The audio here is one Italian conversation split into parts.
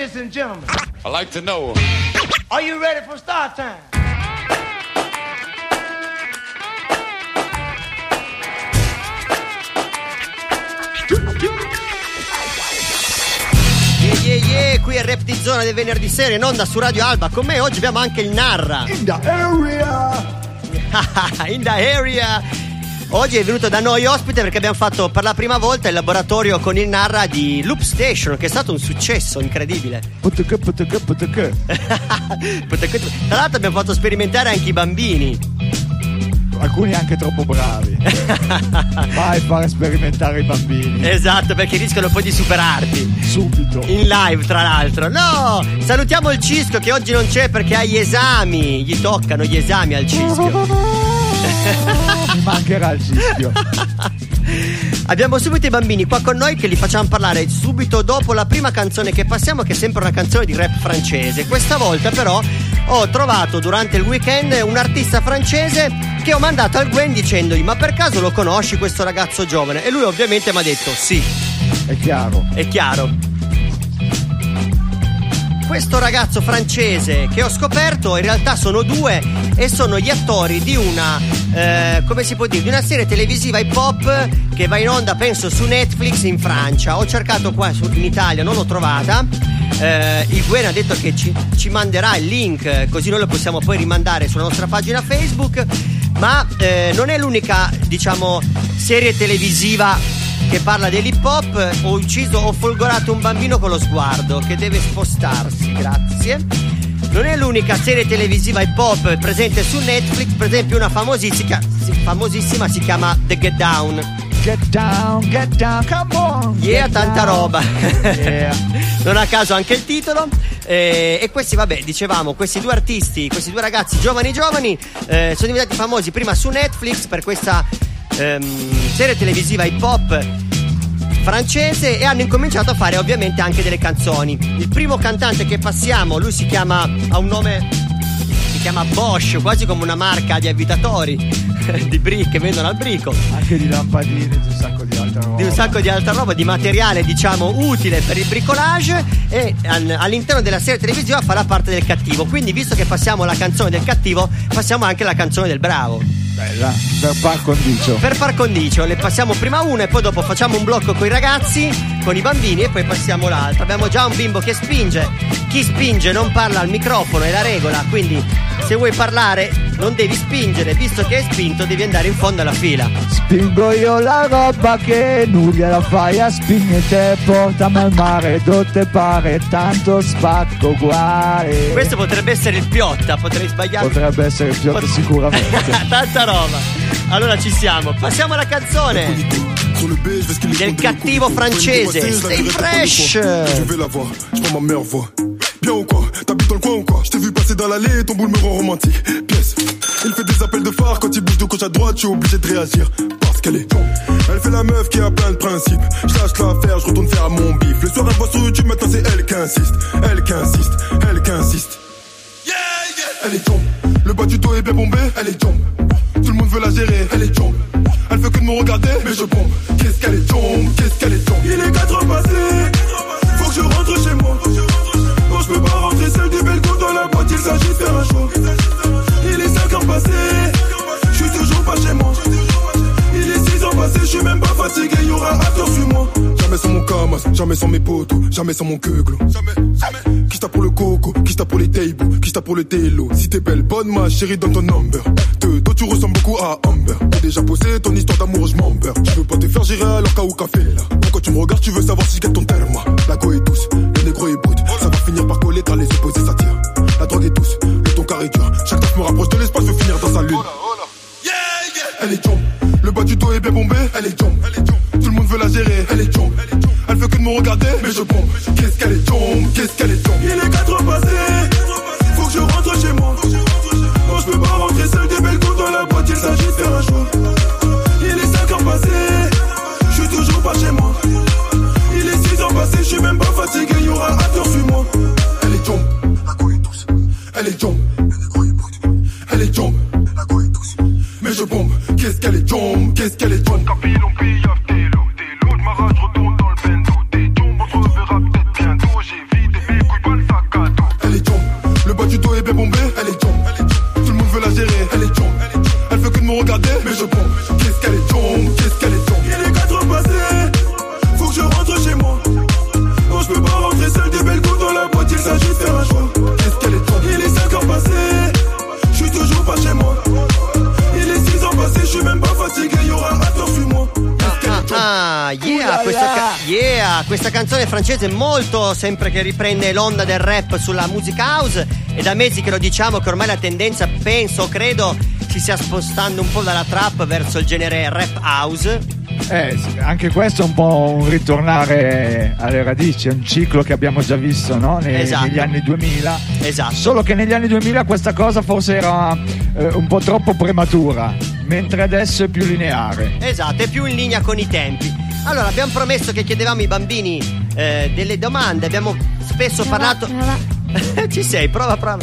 Ladies and gentlemen, I like to know. are you ready for start time? Yeah, yeah, yeah, qui è Rap di Zona del venerdì sera in onda su Radio Alba. Con me oggi abbiamo anche il Narra. In the area! in the area. Oggi è venuto da noi ospite perché abbiamo fatto per la prima volta il laboratorio con il Narra di Loop Station, che è stato un successo incredibile. Puttacche, puttacche, puttacche. Tra l'altro abbiamo fatto sperimentare anche i bambini. Alcuni anche troppo bravi. Vai fare sperimentare i bambini. Esatto, perché rischiano poi di superarti. Subito. In live, tra l'altro. No! Salutiamo il Cisco che oggi non c'è perché ha gli esami. Gli toccano gli esami al Cisco. Mi mancherà il cischio. Abbiamo subito i bambini qua con noi che li facciamo parlare subito dopo la prima canzone che passiamo, che è sempre una canzone di rap francese. Questa volta, però, ho trovato durante il weekend un artista francese che ho mandato al Gwen dicendogli: Ma per caso lo conosci questo ragazzo giovane? E lui, ovviamente, mi ha detto: Sì, È chiaro. è chiaro. Questo ragazzo francese che ho scoperto in realtà sono due e sono gli attori di una, eh, come si può dire, di una serie televisiva hip hop che va in onda penso su Netflix in Francia. Ho cercato qua su- in Italia, non l'ho trovata. Eh, il Gwen ha detto che ci, ci manderà il link così noi lo possiamo poi rimandare sulla nostra pagina Facebook. Ma eh, non è l'unica, diciamo, serie televisiva che parla dell'hip hop, ho ucciso, ho folgorato un bambino con lo sguardo che deve spostarsi, grazie. Non è l'unica serie televisiva hip hop presente su Netflix, per esempio una famosissima, si- famosissima si chiama The Get Down. Get down, get down, come on. Yeah, tanta down. roba. Yeah. non a caso anche il titolo. Eh, e questi, vabbè, dicevamo, questi due artisti, questi due ragazzi giovani giovani, eh, sono diventati famosi prima su Netflix per questa ehm, serie televisiva hip hop francese e hanno incominciato a fare ovviamente anche delle canzoni. Il primo cantante che passiamo, lui si chiama, ha un nome, si chiama Bosch, quasi come una marca di avvitatori, di bri che vendono al brico Anche di lampadine, di un sacco di altra roba. di un sacco di altra roba, di materiale diciamo utile per il bricolage e all'interno della serie televisiva farà parte del cattivo. Quindi visto che passiamo la canzone del cattivo, passiamo anche la canzone del bravo. Bella, per par condicio. Per par condicio, le passiamo prima una e poi dopo facciamo un blocco con i ragazzi, con i bambini e poi passiamo l'altra. Abbiamo già un bimbo che spinge, chi spinge non parla al microfono, è la regola, quindi se vuoi parlare non devi spingere, visto che hai spinto devi andare in fondo alla fila. Spingo io la roba che nulla la fai a spingere te, portami al mare, dove te pare, tanto spacco uguale. Questo potrebbe essere il piotta, potrei sbagliare. potrebbe essere il piotto Pot- sicuramente. Tanta roba. Allora ci siamo. Passiamo alla canzone. Del cattivo francese, Stay Fresh. Je vais la voir, je prends ma meilleure voix. Bien ou quoi? T'habites dans le coin ou quoi? Je t'ai vu passer dans l'allée, ton boule me rend romantique. Pièce. Il fait des appels de phare quand il bouge de gauche à droite, je suis obligé de réagir. Parce qu'elle est Elle fait la meuf qui a plein de principes. Je lâche l'affaire, je retourne faire mon bif. Le soir, elle voit sur YouTube, maintenant c'est elle qui insiste. Elle qui insiste, elle qui insiste. Elle est tombe. Le bas du dos est bien bombé, elle est tombe. Tout le monde veut la gérer, elle est tombe. Elle veut que de me regarder, mais je bombe. Qu'est-ce qu'elle est tombe, qu'est-ce qu'elle est tombe. Il est 4 heures passées, faut que je rentre chez moi. Non, je peux pas rentrer seul du bel dans la boîte, il s'agit de faire un choix. Il est 5 heures passées, je suis toujours pas chez moi. Il est 6 heures passées, je suis même pas fatigué, y aura attends sur moi. Jamais sans mon camas, jamais sans mes potos, jamais sans mon queuglo. Jamais, jamais. Qui tape pour le coco, qui tape pour les tables, qui tape pour le télo. Si t'es belle, bonne ma chérie, donne ton number. Te, toi tu ressembles beaucoup à Amber. T'as déjà posé ton histoire d'amour, je m'en beurre. Tu veux pas te faire gérer alors qu'à ou café là. Pourquoi tu me regardes, tu veux savoir si je gagne ton terme. La go est douce, le négro est brut. Ça va finir par coller, t'as les opposés, ça tire. La drogue est douce, le ton carré dur. Chaque taf me rapproche de l'espace, je veux finir dans sa lune. Elle est jump. Le bas du dos est bien bombé. Elle est jump. Veut la gérer. Elle est jump. Elle veut que de me regarder, mais je bombe. Qu'est-ce qu'elle est jump. Qu'est-ce qu'elle est jump. Il est 4 heures passées. Faut que je rentre chez moi. Non, je peux pas rentrer seul des belles coups dans la boîte. Il s'agit de faire un choix. Il est 5 heures passées. Je suis toujours pas chez moi. Il est 6 heures passées. Je suis même pas fatigué. Y aura attends sur moi. Elle est jump. La est douce. Elle est jump. Elle est jump. La est douce. Mais je bombe, qu'est-ce qu'elle est jump, qu'est-ce qu'elle est. Capilon canzone francese molto sempre che riprende l'onda del rap sulla music house e da mesi che lo diciamo che ormai la tendenza, penso, credo, si stia spostando un po' dalla trap verso il genere rap house. Eh, anche questo è un po' un ritornare alle radici, è un ciclo che abbiamo già visto no? Ne- Esatto. negli anni 2000. Esatto. Solo che negli anni 2000 questa cosa forse era eh, un po' troppo prematura, mentre adesso è più lineare. Esatto, è più in linea con i tempi. Allora, abbiamo promesso che chiedevamo ai bambini eh, delle domande, abbiamo spesso Prova, parlato... prova. Ci sei, prova, prova.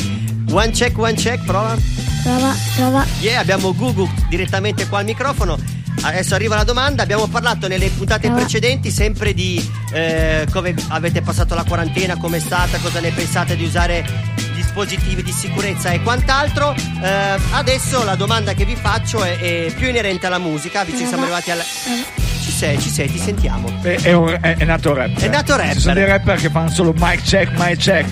One check, one check, prova. Prova, prova. Yeah, abbiamo Gugu direttamente qua al microfono. Adesso arriva la domanda. Abbiamo parlato nelle puntate Ah. precedenti sempre di eh, come avete passato la quarantena, come è stata, cosa ne pensate di usare dispositivi di sicurezza e quant'altro. Eh, adesso la domanda che vi faccio è, è più inerente alla musica, visto che siamo arrivati alla. Ci sei, ci sei, ti sentiamo. È, è un- è- è nato rapper. È nato rapper. Ci sono dei rapper che fanno solo mic check, mic check,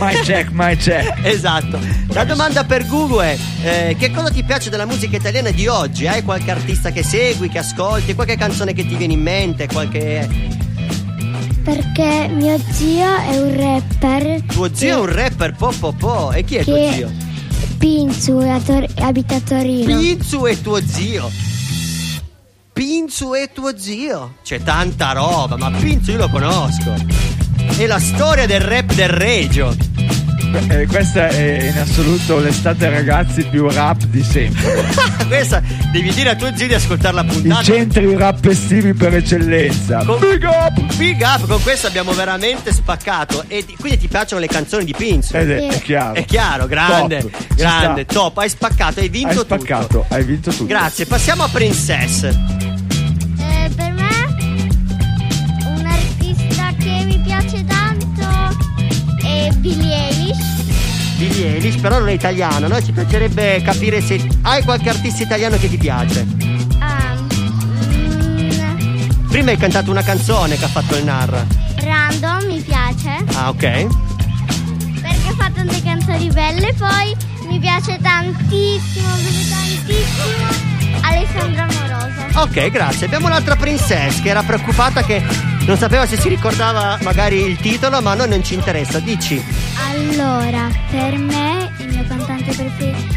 mic check, mic check. Esatto. La domanda per Gugu è: eh, che cosa ti piace della musica italiana di oggi? Hai qualche artista che segui, che ascolti, qualche canzone che ti viene in mente? Qualche. Perché mio zio è un rapper. Tuo zio è un rapper po po po. E chi è tuo zio? Pinzu è a Tor- abita a Torino. Pinzu è tuo zio. Pinzu è tuo zio. C'è tanta roba, ma Pinzu io lo conosco. È la storia del rap del Regio. Eh, questa è in assoluto l'estate ragazzi più rap di sempre. Questa devi dire a tuo zio di ascoltare la I puntata. centri rap estivi per eccellenza. Con- Big up! Big up, con questo abbiamo veramente spaccato. E ti- quindi ti piacciono le canzoni di Pinzu? Ed è, è chiaro. È chiaro, grande, Top. Grande, top. Hai spaccato, hai vinto Hai tutto. spaccato, hai vinto tutto. Grazie, passiamo a Princess. Eilish, però non è italiano. Noi ci piacerebbe capire se hai qualche artista italiano che ti piace. Mm, Prima hai cantato una canzone che ha fatto il narra. random mi piace Ah, ok. perché fa tante canzoni belle. Poi mi piace tantissimo, proprio tantissimo Alessandro Amoroso. Ok, grazie. Abbiamo un'altra Princess che era preoccupata che non sapeva se si ricordava magari il titolo, ma a noi non ci interessa. Dici. Allora, per me il mio cantante preferito,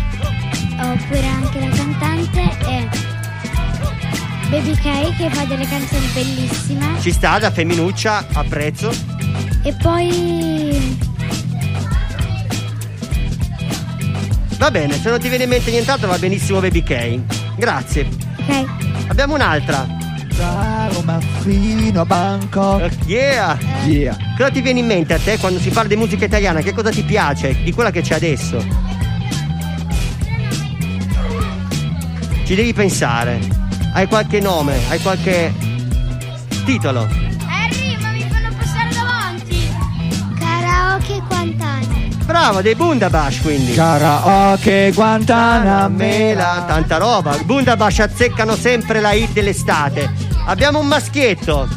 oppure anche la cantante, è Baby K che fa delle canzoni bellissime. Ci sta da femminuccia, apprezzo. E poi Va bene, se non ti viene in mente nient'altro va benissimo Baby K. Grazie. ok, Abbiamo un'altra. Da Roma fino a Bangkok. Yeah! Yeah. Cosa ti viene in mente a te quando si parla di musica italiana? Che cosa ti piace di quella che c'è adesso? Ci devi pensare. Hai qualche nome? Hai qualche titolo? Harry, ma mi fanno passare davanti. Karaoke Quantani. Bravo, dei Bundabash quindi. Karaoke Guantanamela. Mela, tanta roba. Bundabash azzeccano sempre la hit dell'estate. Abbiamo un maschietto.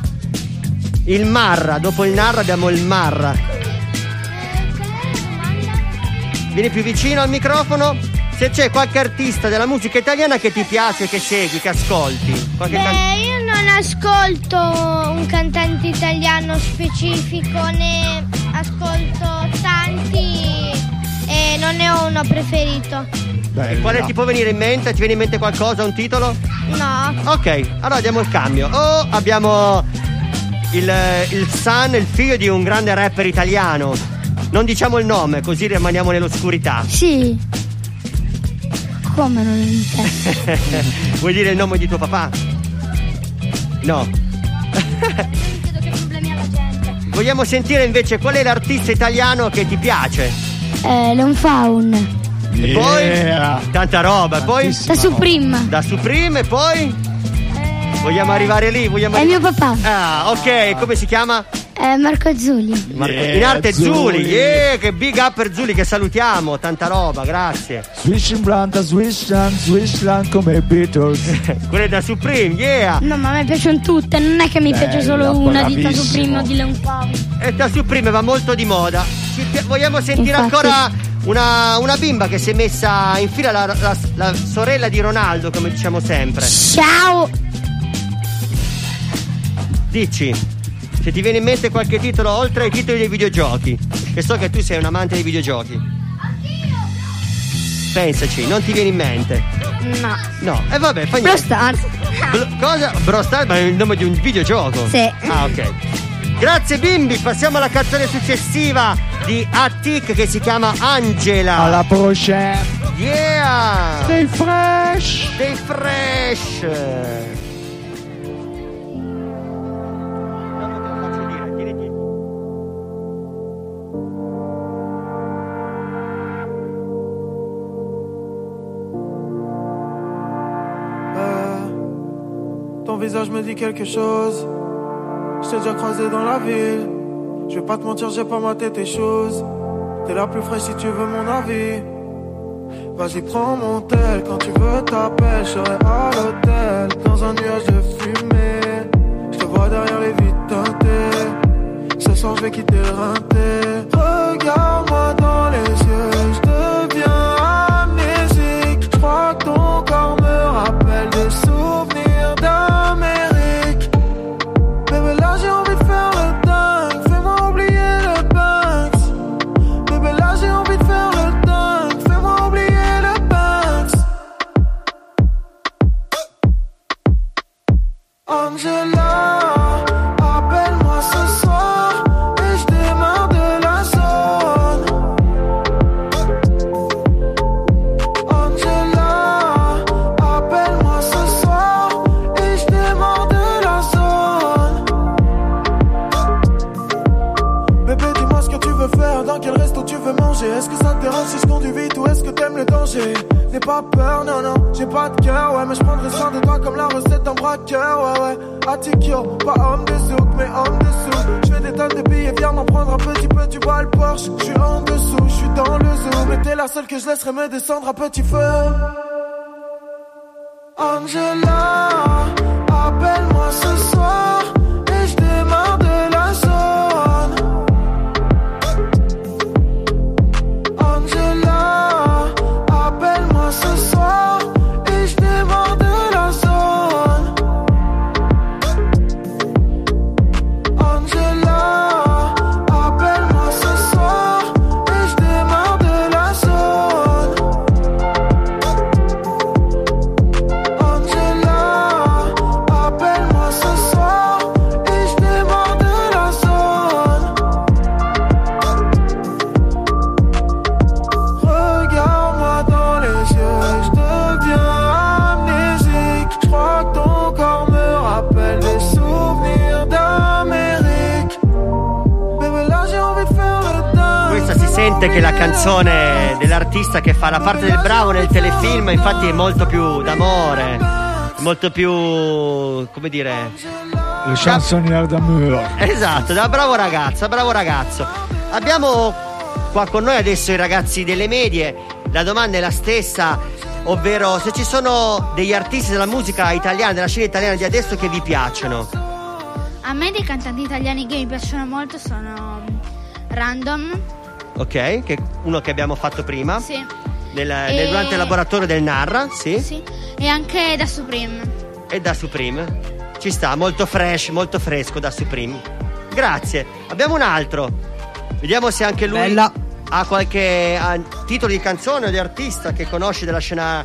Il Marra, dopo il Narra abbiamo il Marra. Vieni più vicino al microfono. Se c'è qualche artista della musica italiana che ti piace, che segui, che ascolti. Qualche can- Beh, io non ascolto un cantante italiano specifico, ne ascolto tanti e non ne ho uno preferito. Bella. Quale ti può venire in mente? Ti viene in mente qualcosa, un titolo? No. Ok, allora diamo il cambio. Oh, abbiamo il, il son, il figlio di un grande rapper italiano. Non diciamo il nome, così rimaniamo nell'oscurità. Sì. Come non lo dite? Vuoi dire il nome di tuo papà? No. Credo che problemi alla gente. Vogliamo sentire invece qual è l'artista italiano che ti piace? Eh, Leon Faun. E Yeah. poi tanta roba, e poi Da. Supreme. da Supreme e poi vogliamo arrivare lì, vogliamo È mio papà. Ah, ok, come si chiama? Eh, Marco Zuli. Marco- Yeah, in arte Zuli, Zuli. yeah, che big up per Zuli che salutiamo, tanta roba, grazie. Swish Blanta, Swishland, Swishland come Beatles. Quelle da Supreme, yeah. No, ma a me piacciono tutte, non è che mi piace Bella, solo una di bravissimo. Supreme o di Leon Faun. E da Supreme va molto di moda. Ci vogliamo sentire Infatti. ancora una, una bimba che si è messa in fila la, la- la sorella di Ronaldo, come diciamo sempre. Ciao! Dici, se ti viene in mente qualche titolo oltre ai titoli dei videogiochi, che so che tu sei un amante dei videogiochi. Pensaci, non ti viene in mente. No. No, e vabbè, fa Pro niente. Stars. Bro- cosa? Bro Stars, ma è il nome di un videogioco? Sì. Ah, ok. Grazie bimbi, passiamo alla canzone successiva di Attic che si chiama Angela. Alla prochaine. Yeah! Stay fresh. Dei fresh! Euh, ton visage me dit quelque chose. Je t'ai déjà croisé dans la ville. Je vais pas te mentir, j'ai pas maté tes choses. T'es la plus fraîche si tu veux mon avis. Vas-y, prends mon tel. Quand tu veux, t'appelles. Je à l'hôtel. Dans un nuage de fumée. Je te vois derrière les vitres teintées. Ce soir, je vais quitter le. Regarde-moi dans les yeux. Est-ce que t'aimes le danger? N'aie pas peur, non, non, j'ai pas de cœur, ouais, mais je prendrai soin de toi comme la recette d'un braqueur, ouais, ouais. Attikyo, pas homme de souk, mais homme de sous. Je fais des tonnes de billets, viens m'en prendre un petit peu, tu vois le Porsche. Je suis en dessous, je suis dans le zoo, mais t'es la seule que je laisserai me descendre à petit feu. Angela, appelle-moi ce soir che la canzone dell'artista che fa la parte del bravo nel telefilm infatti è molto più d'amore, molto più, come dire, Le chansonniere d'amour. esatto, da bravo ragazzo, bravo ragazzo. Abbiamo qua con noi adesso i ragazzi delle medie, la domanda è la stessa, ovvero se ci sono degli artisti della musica italiana, della scena italiana di adesso che vi piacciono. A me dei cantanti italiani che mi piacciono molto sono Random. Ok, che è uno che abbiamo fatto prima Sì. nel- E- nel- durante il laboratorio del Narra, sì, Sì. E anche da Supreme. e da Supreme. Ci sta, molto fresh, molto fresco da Supreme. Grazie. Abbiamo un altro. Vediamo se anche lui Bella. ha qualche ha titolo di canzone o di artista che conosce della scena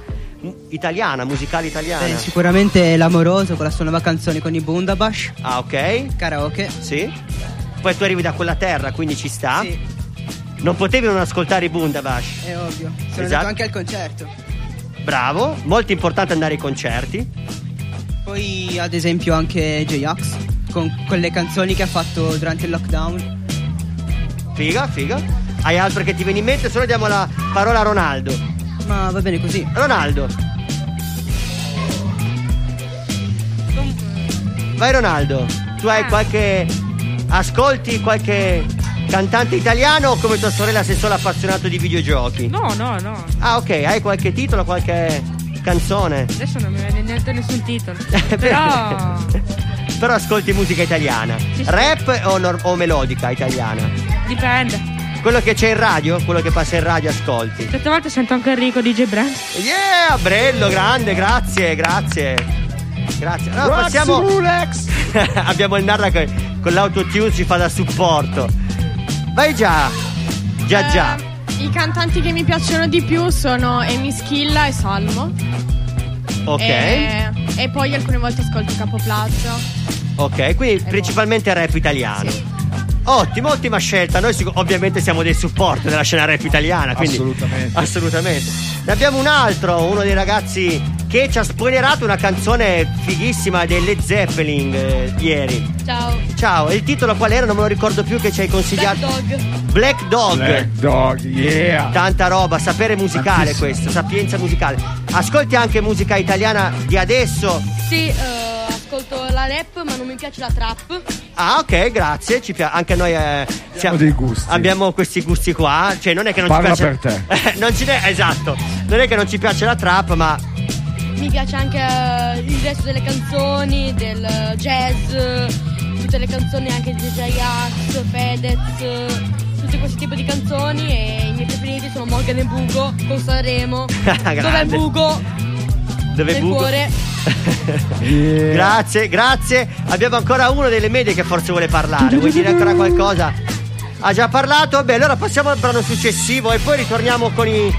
italiana, musicale italiana. Beh, sicuramente l'amoroso con la sua nuova canzone con i Bundabash, Ah, ok. karaoke. Sì. Poi tu arrivi da quella terra, quindi ci sta. Sì, Non potevi non ascoltare i Bundabash. è ovvio. Sono Esatto. andato anche al concerto. Bravo, molto importante andare ai concerti. Poi ad esempio anche J-Ax con quelle canzoni che ha fatto durante il lockdown. Figa, figa. Hai altro che ti viene in mente? Se no diamo la parola a Ronaldo. Ma va bene così. Ronaldo. Vai Ronaldo, tu hai qualche... ascolti qualche cantante italiano o come tua sorella sei solo appassionato di videogiochi? No, no, no. Ah ok, hai qualche titolo, qualche canzone? Adesso non mi viene niente nessun titolo. Però Però ascolti musica italiana. Sì, sì. Rap o, nor- o melodica italiana? dipende. Quello che c'è in radio, quello che passa in radio ascolti. Certe volte sento anche Enrico DJ Brand. Yeah, Brello, grande, grazie, grazie. Grazie. Allora, passiamo. Abbiamo il Narra che con l'autotune ci fa da supporto. Vai già. Già già. Eh, I cantanti che mi piacciono di più sono Amy Schilla e Salmo. Ok. E, e poi alcune volte ascolto Capoplagio. Ok, quindi principalmente rap italiano. Ottimo, ottima scelta. Noi sic- ovviamente siamo dei supporto della scena rap italiana, quindi Assolutamente. assolutamente. Ne abbiamo un altro, uno dei ragazzi che ci ha spoilerato una canzone fighissima dei Led Zeppelin eh, ieri. Ciao. Ciao, e il titolo qual era? Non me lo ricordo più che ci hai consigliato. Dog. Black Dog. Black Dog, yeah. Tanta roba, sapere musicale Tantissimo. questo, sapienza musicale. Ascolti anche musica italiana di adesso? Sì, eh, ascolto la rap, ma non mi piace la trap. Ah, ok, grazie. Ci pia- anche noi eh, siamo- dei gusti. Abbiamo questi gusti qua. Cioè, non è che non Parla ci piace. per te. non ci ne- esatto. Non è che non ci piace la trap, ma Mi piace anche eh, il resto delle canzoni, del eh, jazz, tutte le canzoni anche di J-Ax, Fedez, eh, tutti questi tipi di canzoni e i miei preferiti sono Morgan e Bugo con Sanremo. Dov'è. Bugo? dove buco. cuore. Yeah. Grazie, grazie. Abbiamo ancora uno delle medie che forse vuole parlare. Vuoi dire ancora qualcosa? Ha già parlato? Beh, allora passiamo al brano successivo e poi ritorniamo con i,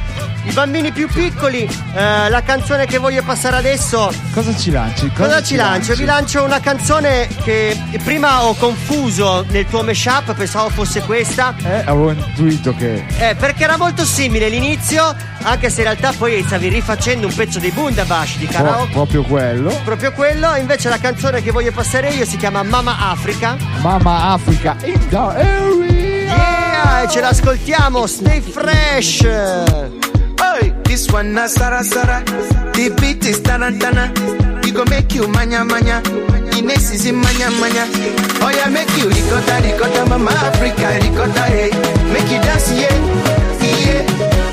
i bambini più piccoli. Eh, la canzone che voglio passare adesso Cosa ci lanci? Cosa ci lancio? Vi lancio una canzone che prima ho confuso nel tuo mashup, pensavo fosse questa. Eh, avevo intuito che. Eh, perché era molto simile l'inizio, anche se in realtà poi stavi rifacendo un pezzo dei Bundabash di Pro- karaoke. proprio quello. Proprio quello, invece la canzone che voglio passare io si chiama Mama Africa. Mamma Africa in the area. Yeah, e ce l'ascoltiamo, stay fresh. This one na Sara Sara. The beat is tarantana. We go make you manya manya. Ines is in manya manya. Oh yeah, make you ricotta ricotta, mama Africa ricotta hey. Eh. Make you dance yeah, yeah,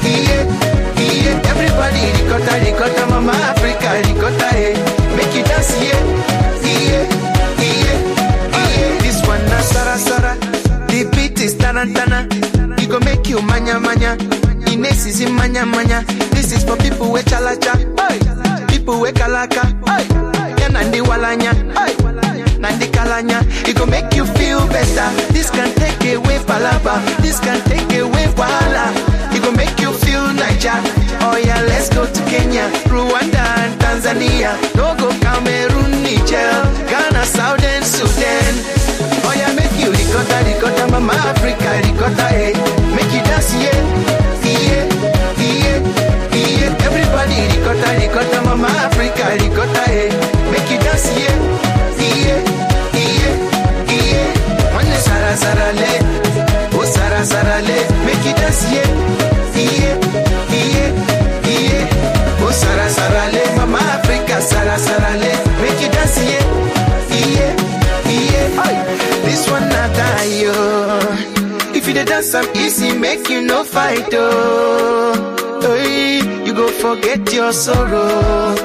yeah, yeah. Everybody ricotta ricotta, mama Africa ricotta hey. Eh. Make you dance yeah, yeah, yeah, yeah. This one na Sara Sara. The beat is tarantana. We go make you manya manya. Ines is in manya manya. With chalacha. Hey. People with kalaka. Hey. Yeah, nandi walanya. Hey. Nandi kalanya. It go make you feel better. This can take away palaba. This can take away wahala. It go make you feel Niger. Oh yeah, let's go to Kenya, Rwanda and Tanzania. Togo, Cameroon, Niger, Ghana, Southern Sudan. Oh yeah, make you ricotta, ricotta, mama Africa, ricotta, hey. Eh. Make you dance, yeah, ricotta, ricotta, mama Africa, ricotta, hey. Eh. Make you dance, yeah, yeah, yeah, yeah. One sara sara le, oh sara sara le. Make you dance, yeah, yeah, yeah, yeah. Oh sara sara le, mama Africa, sara sara le. Make you dance, yeah, yeah, yeah. This one not die, yo. If you dance am easy, make you no fight, oh. Hey, forget your sorrow.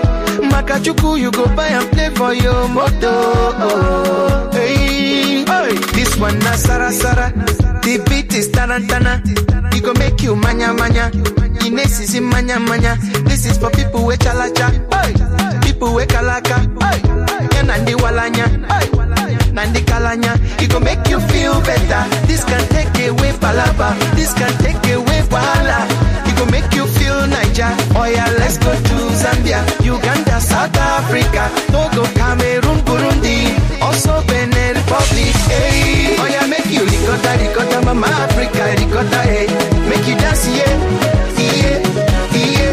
Makachuku, you go buy and play for your moto. Hey, hey. This one na Sara Sara. The beat is tarantana. You go make you manya manya. Ines is in manya manya. This is for people with chalacha. Hey, people with kalaka. Hey, yeah, nandi walanya. Hey. Nandi Kalanya, it go make you feel better. This can take away palaba, this can take away wahala. Make you feel Niger. Oh yeah, let's go to Zambia, Uganda, South Africa, Togo, Cameroon, Burundi, also Benin Republic. Hey, oh yeah, make you ricotta, ricotta, mama Africa, ricotta, hey, make you dance, yeah, yeah, yeah,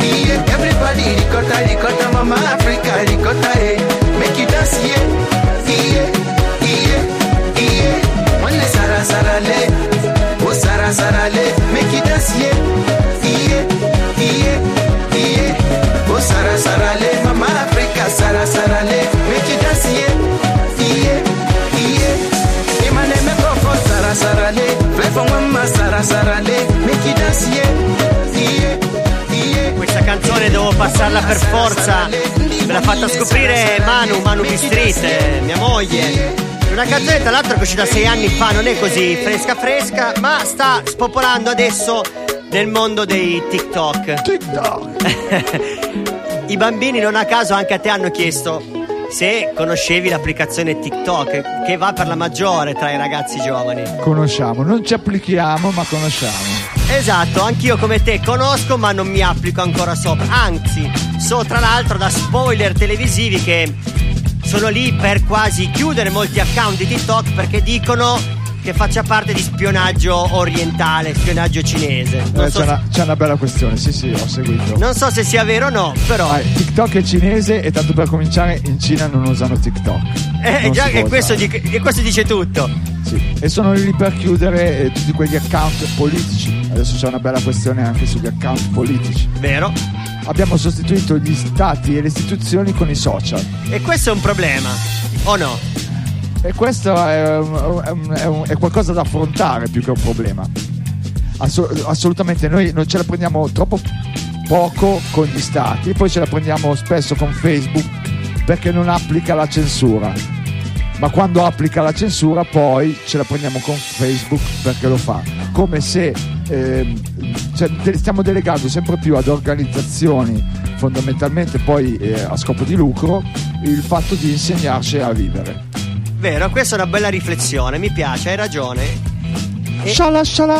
yeah. Everybody ricotta, ricotta, mama Africa, ricotta, hey, make you dance. Yeah, for mama sara sara le, make you dance, yeah, yeah, yeah. Questa canzone devo passarla per forza. Me l'ha fatta scoprire Manu, Manu B Street, eh, mia moglie. Una canzone tra l'altro che è uscita sei anni fa, non è così fresca fresca, ma sta spopolando adesso nel mondo dei TikTok. TikTok. I bambini non a caso anche a te hanno chiesto se conoscevi l'applicazione TikTok, che va per la maggiore tra i ragazzi giovani. Conosciamo, non ci applichiamo, ma conosciamo. Esatto, anch'io come te conosco ma non mi applico ancora sopra. Anzi, so tra l'altro da spoiler televisivi che sono lì per quasi chiudere molti account di TikTok perché dicono che faccia parte di spionaggio orientale, spionaggio cinese. Eh, so, c'è, una, c'è una bella questione, sì, sì, ho seguito. non so se sia vero o no, però. Ah, TikTok è cinese e tanto per cominciare in Cina non usano TikTok. Eh, già può questo, usare. di- che questo dice tutto. Sì. E sono lì per chiudere eh, tutti quegli account politici. Adesso c'è una bella questione anche sugli account politici. Vero? Abbiamo sostituito gli stati e le istituzioni con i social. E questo è un problema, o no? E questo è, è è qualcosa da affrontare più che un problema. Assu- assolutamente, noi non ce la prendiamo troppo poco con gli stati, poi ce la prendiamo spesso con Facebook perché non applica la censura. Ma quando applica la censura poi ce la prendiamo con Facebook perché lo fa. Come se ehm, cioè, stiamo delegando sempre più ad organizzazioni fondamentalmente poi eh, a scopo di lucro il fatto di insegnarci a vivere. Vero, questa è una bella riflessione, mi piace, hai ragione. E-. Scia- scia-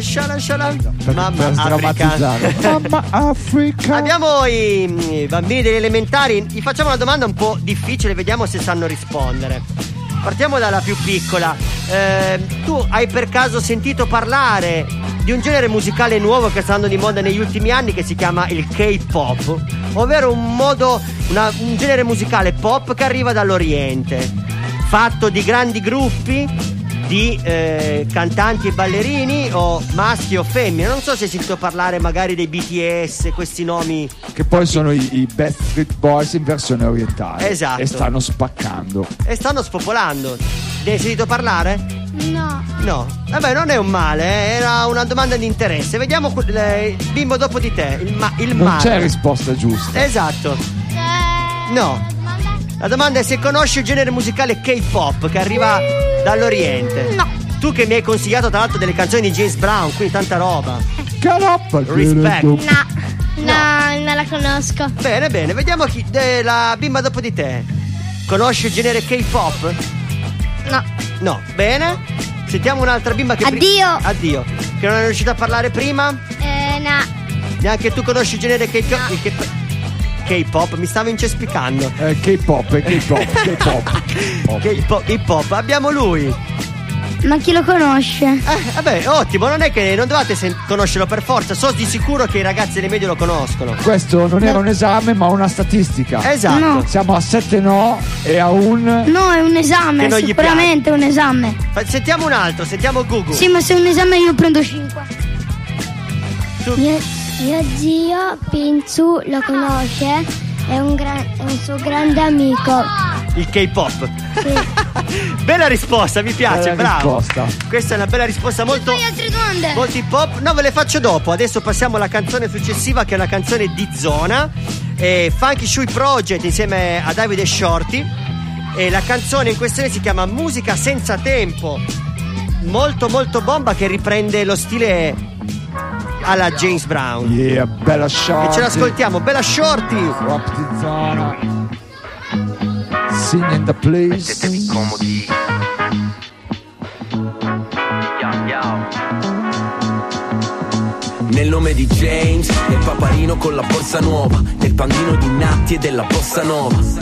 sciala, sciala. Mamma per Africa. sdrammatizzare. Mamma Africa. Abbiamo i, i bambini degli elementari, gli facciamo una domanda un po' difficile, vediamo se sanno rispondere. Partiamo dalla più piccola. Eh, tu hai per caso sentito parlare di un genere musicale nuovo che sta andando di moda negli ultimi anni che si chiama il K-pop, ovvero un modo, una- un genere musicale pop che arriva dall'Oriente, fatto di grandi gruppi di eh, cantanti e ballerini o maschi o femmine. Non so se hai sentito parlare magari dei BTS, questi nomi. Che poi sono i, i Backstreet Boys in versione orientale. Esatto. E stanno spaccando. E stanno spopolando. Ne hai sentito parlare? No. No. Vabbè, non è un male, eh, era una domanda di interesse. Vediamo il bimbo dopo di te, il, ma- il Non mare. c'è risposta giusta. Esatto. No. La domanda è se conosci il genere musicale K-pop che arriva dall'Oriente. No. Tu che mi hai consigliato tra l'altro delle canzoni di James Brown, quindi tanta roba. Carappa, Respect. No. No, non la conosco. Bene, bene, vediamo chi. eh, la bimba dopo di te. Conosci il genere K-pop? No. No, bene. Sentiamo un'altra bimba che. pri- Addio. Addio. Che non è riuscita a parlare prima? Eh, no. Neanche tu conosci il genere K-pop? il K- K-pop, mi stavo incespicando. Eh, K-pop, eh, K-pop, K-pop. K-pop, hip hop. Abbiamo lui. Ma chi lo conosce? Eh, vabbè, ottimo, non è che non dovete sen- conoscerlo per forza, so di sicuro che i ragazzi delle medie lo conoscono. Questo non era un esame, ma una statistica. Esatto. No. Siamo a 7 no e a un. No, è un esame, non gli sicuramente è un esame. Fa- Sentiamo un altro, sentiamo Google. Sì, ma se è un esame io prendo 5. Tu- Mio, mio zio Pinzu lo conosce, è un, gran- è un suo grande amico. Il K-pop. bella risposta, mi piace, Bella bravo. risposta. Questa è una bella risposta molto. Poi altre domande. Molto hip hop. No, ve le faccio dopo. Adesso passiamo alla canzone successiva, che è una canzone di zona. Eh, Funky Shui Project insieme a Davide Shorty. E la canzone in questione si chiama Musica senza tempo. Molto, molto bomba che riprende lo stile alla James Brown. Yeah, bella shot. E ce l'ascoltiamo, bella Shorty. Rap di zona. Sing in the place. Nel nome di James, del paparino con la borsa nuova, del pandino di Natti e della bossa nova.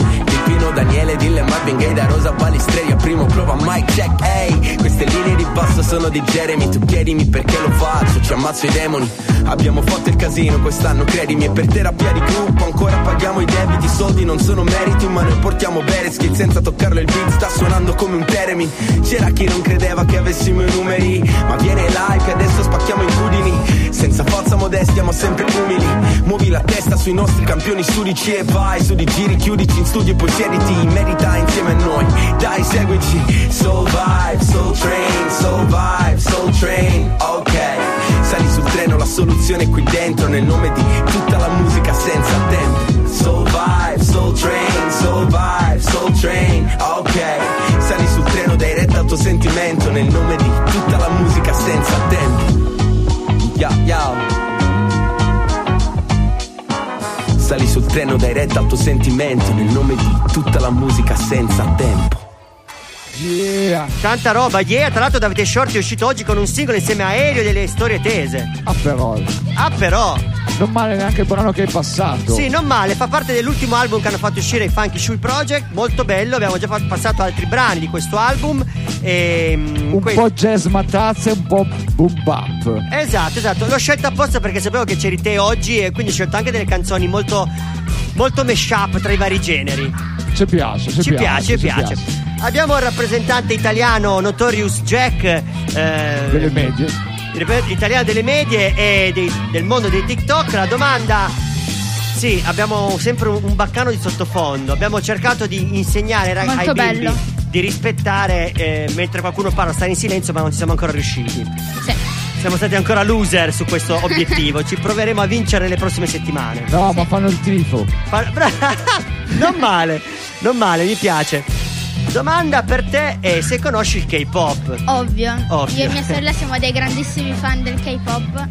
Pino Daniele, Dille Marvin Gaye, da Rosa Balistreri a primo prova Mike check, ehi Queste linee di basso sono di Jeremy, tu chiedimi perché lo faccio, ci ammazzo i demoni. Abbiamo fatto il casino quest'anno, credimi, e per terapia di gruppo ancora paghiamo i debiti, i soldi non sono meriti, ma noi portiamo bere skill senza toccarlo il beat, sta suonando come un teremi. C'era chi non credeva che avessimo i numeri, ma viene che adesso spacchiamo i cudini. Senza falsa modestia ma sempre umili Muovi la testa sui nostri campioni sudici e vai Su di giri, chiudici in studio e poi siediti Merita insieme a noi, dai seguici. Soul vibe, soul train, soul vibe, soul train. Ok, sali sul treno, la soluzione è qui dentro Nel nome di tutta la musica senza tempo Soul vibe, soul train, soul vibe, soul train. Ok, sali sul treno, dai retta al tuo sentimento Nel nome di tutta la musica senza tempo Yo, yo. Sali sul treno diretta al tuo sentimento nel nome di tutta la musica senza tempo. Yeah. Tanta roba, yeah, tra l'altro Davide Shorty è uscito oggi con un singolo insieme a Elio delle storie tese. Ah però. Ah però. Non male neanche il brano che è passato. Sì, non male, fa parte dell'ultimo album che hanno fatto uscire i Funky Shoe Project, molto bello, abbiamo già fatto- passato altri brani di questo album. E, mm, Un que- po' jazz matazza e un po' boom bap. Esatto, esatto, l'ho scelto apposta perché sapevo che c'eri te oggi e quindi ho scelto anche delle canzoni molto, molto mash-up tra i vari generi. Ci piace, ci, Ci piace, ci piace. Abbiamo il rappresentante italiano Notorious Jack. eh, Delle medie. il Italiano delle medie e dei- del mondo dei TikTok. La domanda. Sì, abbiamo sempre un, baccano di sottofondo. Abbiamo cercato di insegnare ai- Molto ai bimbi bello. di rispettare eh, mentre qualcuno parla, stare in silenzio, ma non ci siamo ancora riusciti. Sì. Siamo stati ancora loser su questo obiettivo. Ci proveremo a vincere le prossime settimane. No, ma fanno il tifo. Fa- non male, non male, mi piace. Domanda per te è se conosci il K-pop. Ovvio. Ovvio. Io e mia sorella siamo dei grandissimi fan del K-pop.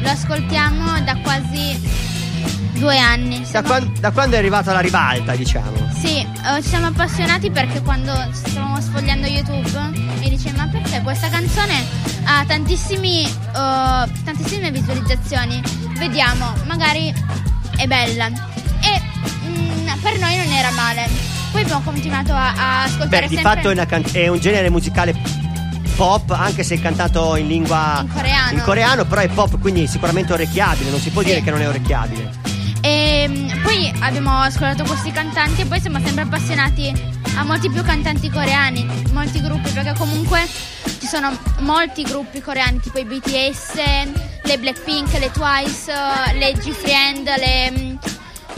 Lo ascoltiamo da quasi due anni. Da, Siamo- quan- da quando è arrivata la ribalta, diciamo. Sì, eh, ci siamo appassionati perché quando stavamo sfogliando YouTube mi dice ma perché questa canzone ha tantissimi, eh, tantissime visualizzazioni? Vediamo, magari è bella. E mm, per noi non era male. Poi abbiamo continuato a, a ascoltare Beh, di sempre fatto è, can- è un genere musicale pop, anche se è cantato in lingua in coreano. in coreano, però è pop, quindi sicuramente orecchiabile, non si può Sì. dire che non è orecchiabile. E mm, poi abbiamo ascoltato questi cantanti e poi siamo sempre appassionati a molti più cantanti coreani, molti gruppi, perché comunque ci sono molti gruppi coreani, tipo i BTS, le Blackpink, le Twice, le G-Friend, le.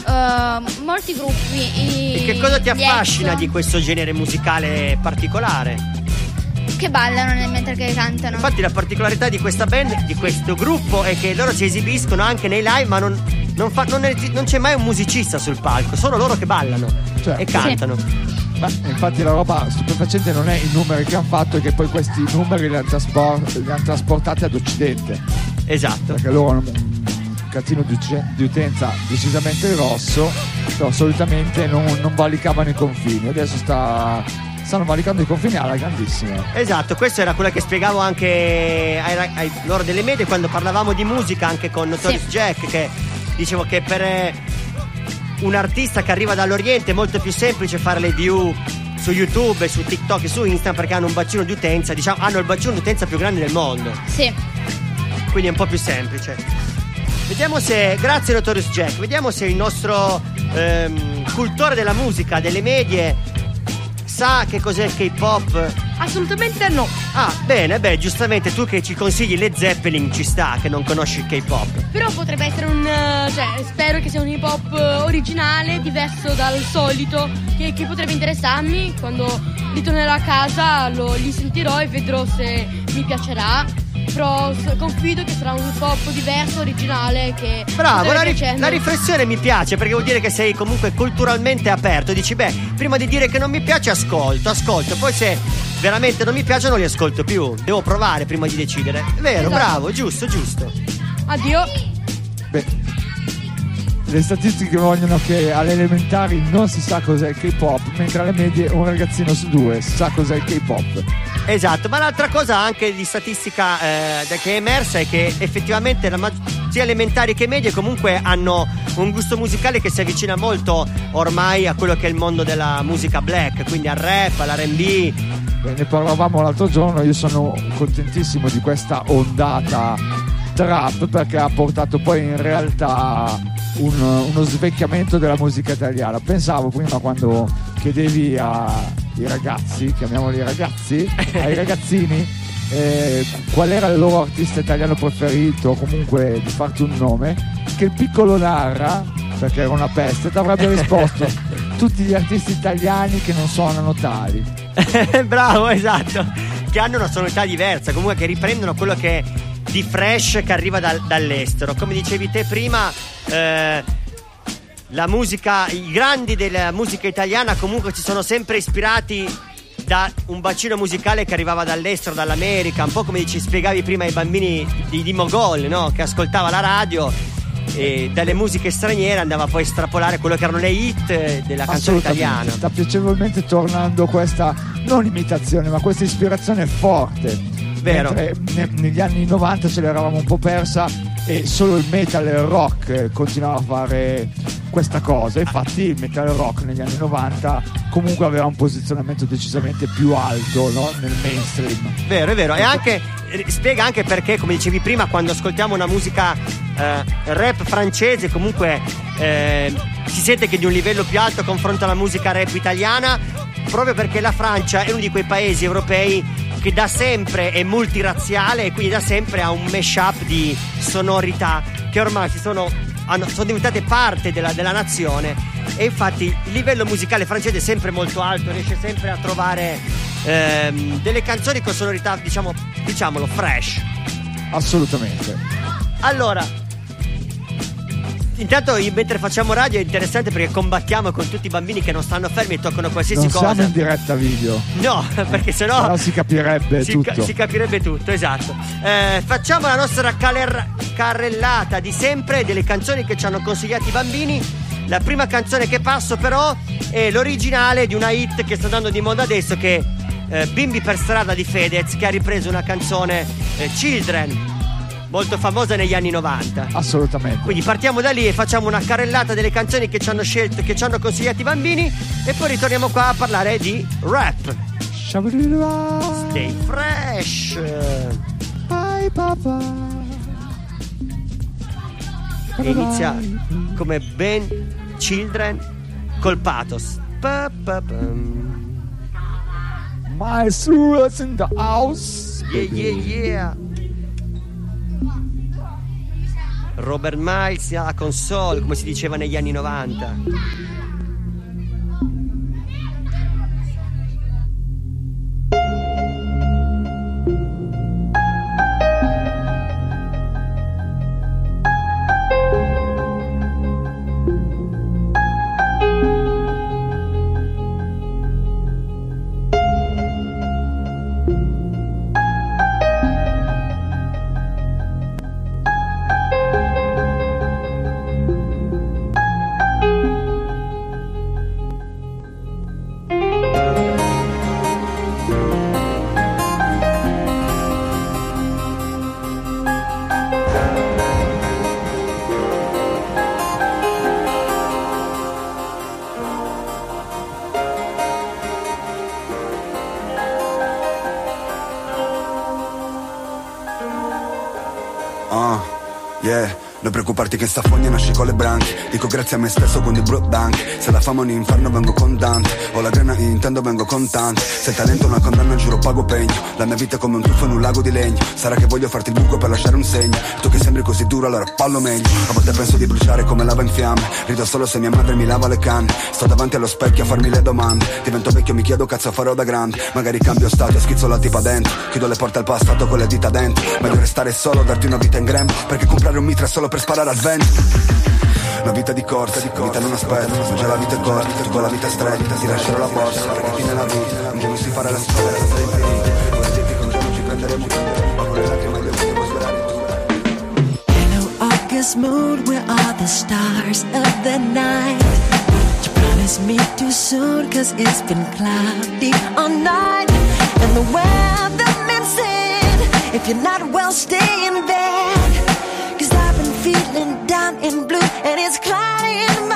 Eh, molti gruppi. E che cosa ti affascina di questo genere musicale particolare? Che ballano nel- mentre che cantano. Infatti la particolarità di questa band, di questo gruppo, è che loro si esibiscono anche nei live, ma non, non fa- non è- non c'è mai un musicista sul palco, sono loro che ballano Certo. e cantano. Ma infatti la roba stupefacente non è i numeri che hanno fatto, è che poi questi numeri li hanno, traspor- li hanno trasportati ad Occidente. Esatto. Perché loro hanno un catino di, uce- di utenza decisamente grosso, però solitamente non, non valicavano i confini. Adesso sta- stanno valicando i confini alla grandissima. Esatto, questo era quello che spiegavo anche ai, ai loro delle medie quando parlavamo di musica anche con Notorious Jack che dicevo che per eh, un artista che arriva dall'Oriente è molto più semplice fare le view su YouTube, su TikTok e su Insta perché hanno un bacino di utenza, diciamo hanno il bacino di utenza più grande del mondo, Sì. quindi è un po' più semplice. Vediamo se, grazie Notorious Jack, vediamo se il nostro ehm, cultore della musica, delle medie, sa che cos'è il K-pop. Assolutamente no. Ah, bene, beh, giustamente tu che ci consigli le Zeppelin ci sta, che non conosci il K-pop. Però potrebbe essere un. eh, cioè, spero che sia un hip hop eh, originale, diverso dal solito, che, che potrebbe interessarmi. Quando ritornerò a casa lo, li sentirò e vedrò se mi piacerà. Però confido che sarà un hip hop diverso, originale. Che Bravo, la, ri- la riflessione mi piace perché vuol dire che sei comunque culturalmente aperto. Dici, beh, prima di dire che non mi piace, ascolto, ascolto. Poi se veramente non mi piace, non li ascolto più. Devo provare prima di decidere. È vero, Esatto. bravo, giusto, giusto. Addio. Beh, le statistiche vogliono che alle elementari non si sa cos'è il K-pop, mentre alle medie un ragazzino su due sa cos'è il K-pop. Esatto, ma l'altra cosa anche di statistica eh, che è emersa è che effettivamente mag- sia elementari che medie comunque hanno un gusto musicale che si avvicina molto ormai a quello che è il mondo della musica black, quindi al rap, all'RB. Beh, ne parlavamo l'altro giorno, io sono contentissimo di questa ondata trap perché ha portato poi in realtà un- uno svecchiamento della musica italiana. Pensavo prima quando chiedevi ai ragazzi, chiamiamoli ragazzi, ai ragazzini, eh, qual era il loro artista italiano preferito o comunque di farti un nome, che il piccolo Narra, perché era una peste, ti avrebbe risposto tutti gli artisti italiani che non suonano tali. Bravo, esatto. Che hanno una sonorità diversa, comunque che riprendono quello che è di fresh che arriva dal- dall'estero. Come dicevi te prima, eh, la musica, i grandi della musica italiana comunque si sono sempre ispirati da un bacino musicale che arrivava dall'estero, dall'America, un po' come ci spiegavi prima ai bambini di, di Mogol, no? Che ascoltava la radio e dalle musiche straniere andava poi a estrapolare quello che erano le hit della canzone italiana. Sta piacevolmente tornando questa non imitazione, ma questa ispirazione forte. Vero. Ne- negli anni 90 ce l'eravamo un po' persa e solo il metal e il rock eh, continuava a fare questa cosa. Infatti il metal rock negli anni 90 comunque aveva un posizionamento decisamente più alto no? nel mainstream. Vero, è vero. E anche eh, spiega anche perché, come dicevi prima, quando ascoltiamo una musica eh, rap francese, comunque eh, si sente che di un livello più alto confronto alla musica rap italiana, proprio perché la Francia è uno di quei paesi europei che da sempre è multirazziale e quindi da sempre ha un mashup di sonorità che ormai si sono, hanno- sono diventate parte della, della nazione e infatti il livello musicale francese è sempre molto alto, riesce sempre a trovare ehm, delle canzoni con sonorità diciamo, diciamolo fresh. Assolutamente. Allora, intanto mentre facciamo radio è interessante perché combattiamo con tutti i bambini che non stanno fermi e toccano qualsiasi Non cosa. siamo in diretta video. No, perché sennò Però si capirebbe si, tutto. ca- si capirebbe tutto, esatto. Eh, facciamo la nostra caler- carrellata di sempre delle canzoni che ci hanno consigliato i bambini. La prima canzone che passo però è l'originale di una hit che sta andando di moda adesso che è eh, Bimbi per strada di Fedez che ha ripreso una canzone eh, Children molto famosa negli anni 90. Assolutamente. Quindi partiamo da lì e facciamo una carrellata delle canzoni che ci hanno scelto, che ci hanno consigliato i bambini e poi ritorniamo qua a parlare di rap. Stay fresh. Bye papà. E inizia come Ben Children col pathos. Pa, pa. My in the house. Yeah, yeah, yeah. Robert Miles alla console, come si diceva negli anni 90. Che sta fogna nasce con le branche. Dico grazie a me stesso con i bro bank. Se la fama è un inferno vengo con Dante. Ho la grana intendo vengo con tante. Se il talento è una condanna giuro pago pegno. La mia vita è come un tuffo in un lago di legno. Sarà che voglio farti il buco per lasciare un segno. Tu che sembri così duro allora fallo meglio. A volte penso di bruciare come lava in fiamme. Rido solo se mia madre mi lava le canne. Sto davanti allo specchio a farmi le domande. Divento vecchio mi chiedo cazzo farò da grande. Magari cambio stato e schizzo la tipa dentro. Chiudo le porte al passato con le dita dentro. Meglio restare solo, darti una vita in grembo. Perché comprare un mitra solo per sparare al vento una vita di corsa, di vita non aspetta, ma già la vita è corta, con la vita stretta, ti lascerò la borsa, perché chi nella vita, giorno si farà la storia, senza infinito, con le genti che un giorno ci prenderemo, ma con le lacrime del devo Hello, August moon, where are the stars of the night? You promised me too soon, cause it's been cloudy all night. And the weatherman said, if you're not well, stay in bed. Cause I've been feeling down in blue, and it's cloudy in my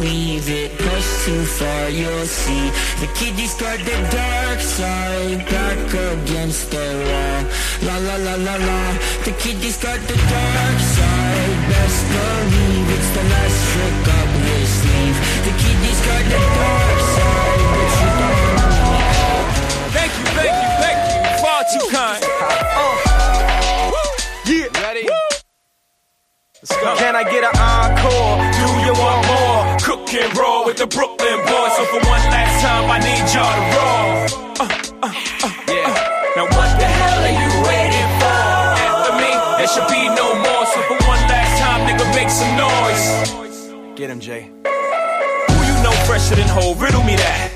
believe it Push too far, you'll see The kid discard the dark side Back against the wall La la la la la The kid discard the dark side Best believe it's the last trick up his sleeve The kid discard the dark side But you don't Thank you, thank you, thank you Far too kind. Uh. Yeah. Ready? Let's go. Can I get an encore? Do you want Cook and roll with the Brooklyn boys. So for one last time, I need y'all to roll. Uh, uh, uh, yeah. Now what the hell are you waiting for? After me, there should be no more. So for one last time, nigga, make some noise. Get him, Jay. Who you know fresher than whole? Riddle me that.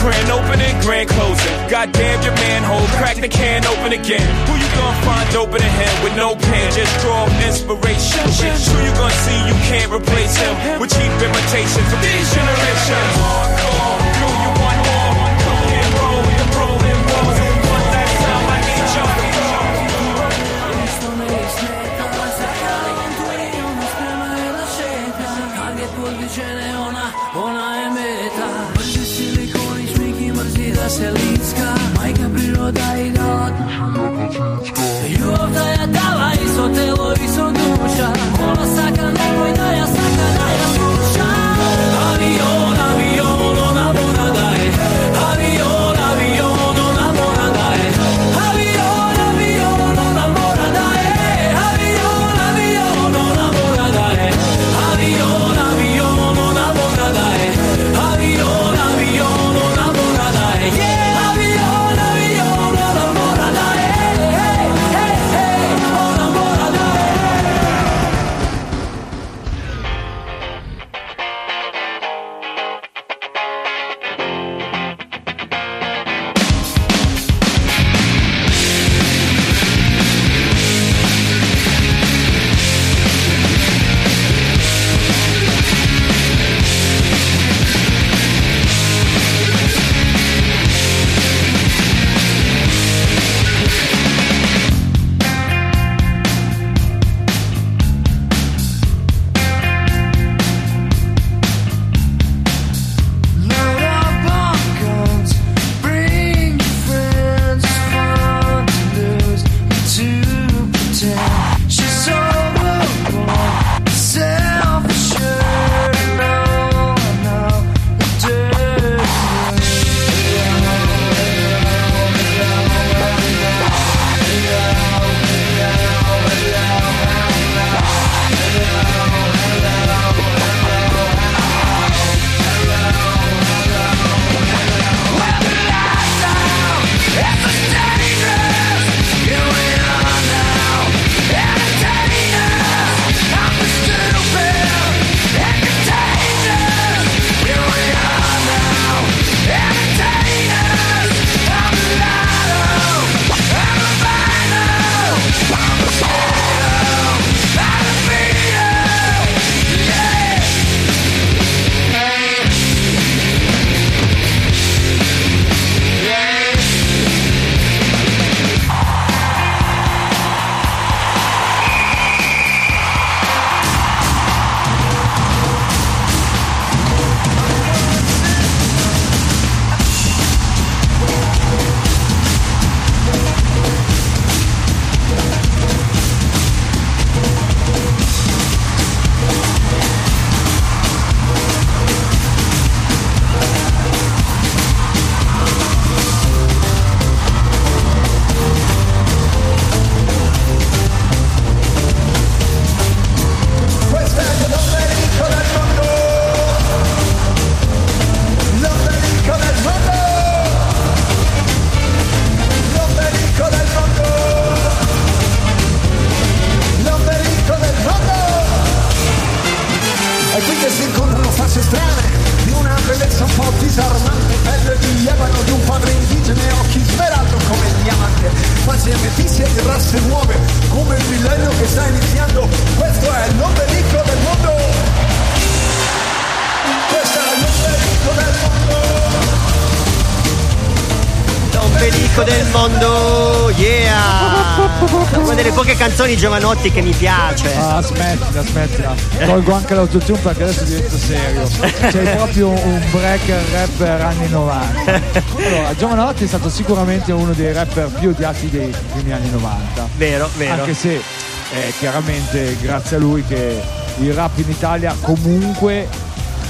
Grand opening, grand closing. Goddamn your manhole, crack the can open again. Who you gonna find open in him with no pen? Just draw inspiration. Who you gonna see you can't replace him with cheap imitations of these generations? Hardcore, canzoni Giovanotti che mi piace. Ah, smettila, smettila. Tolgo anche l'autotune perché adesso divento serio. Sei proprio un breaker rapper anni 90. Allora, Giovanotti è stato sicuramente uno dei rapper più odiati dei primi anni 90. Vero, vero. Anche se è chiaramente grazie a lui che il rap in Italia comunque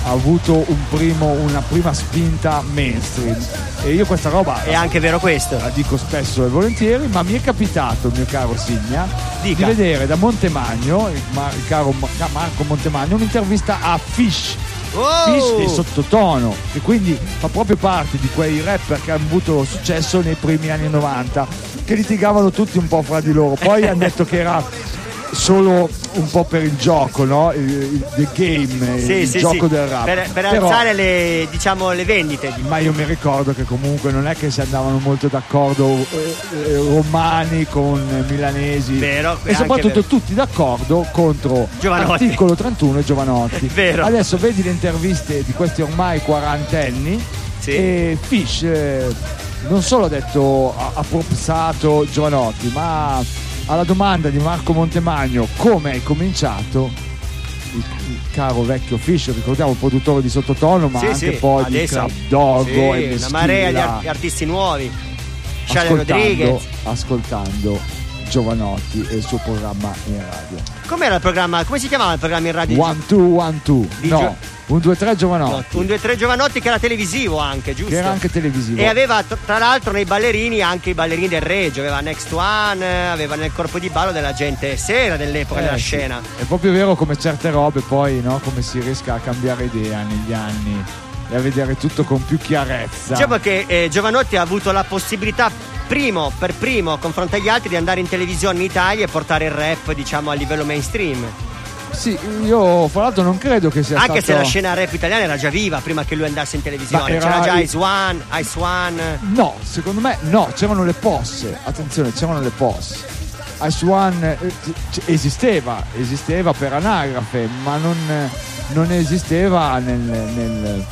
ha avuto un primo- una prima spinta mainstream. E io questa roba È anche vero questo. la dico spesso e volentieri, ma mi è capitato, mio caro Signa, Dica. di vedere da Montemagno, il, ma- il caro Ma- Marco Montemagno, un'intervista a Fish. Oh! Fish dei sottotono, che quindi fa proprio parte di quei rapper che hanno avuto successo nei primi anni 90, che litigavano tutti un po' fra di loro. Poi hanno detto che era solo un po' per il gioco, no? Il, il- the game, Sì, il sì, gioco sì. del rap. Per, per Però- alzare le, diciamo, le vendite. di- ma io mi ricordo che comunque non è che si andavano molto d'accordo eh, eh, romani con milanesi Vero, e soprattutto vero. tutti d'accordo contro Giovanotti. articolo 31 e Giovanotti. Vero. Adesso vedi le interviste di questi ormai quarantenni e Fish eh, non solo ha detto ha, ha propsato Giovanotti, ma alla domanda di Marco Montemagno come hai cominciato il, il caro vecchio Fish, ricordiamo produttore di sottotono, ma Sì, anche sì, poi di adesso- Club Dogo sì, e una Meschilla, marea di ar- artisti nuovi. Ascoltando, Rodriguez. ascoltando Giovanotti e il suo programma in radio. Com'era il programma? Come si chiamava il programma in radio? One two one two. Di No, Gio- un 2 3 Giovanotti. Un 2 3 Giovanotti che era televisivo anche, giusto? Che era anche televisivo. E aveva tra l'altro nei ballerini anche i ballerini del Reggio, aveva Next One, aveva nel corpo di ballo della gente sera dell'epoca Eh, della sì. scena. È proprio vero come certe robe poi, no? Come si riesca a cambiare idea negli anni e a vedere tutto con più chiarezza. Diciamo che eh, Giovanotti ha avuto la possibilità primo per primo confronto agli altri di andare in televisione in Italia e portare il rap diciamo a livello mainstream Sì, io fra l'altro non credo che sia anche stato... se la scena rap italiana era già viva prima che lui andasse in televisione era c'era già Ice One Ice One No, secondo me no, c'erano le posse. Attenzione, c'erano le posse. Ice One eh, esisteva, esisteva per anagrafe, ma non, non esisteva nel, nel-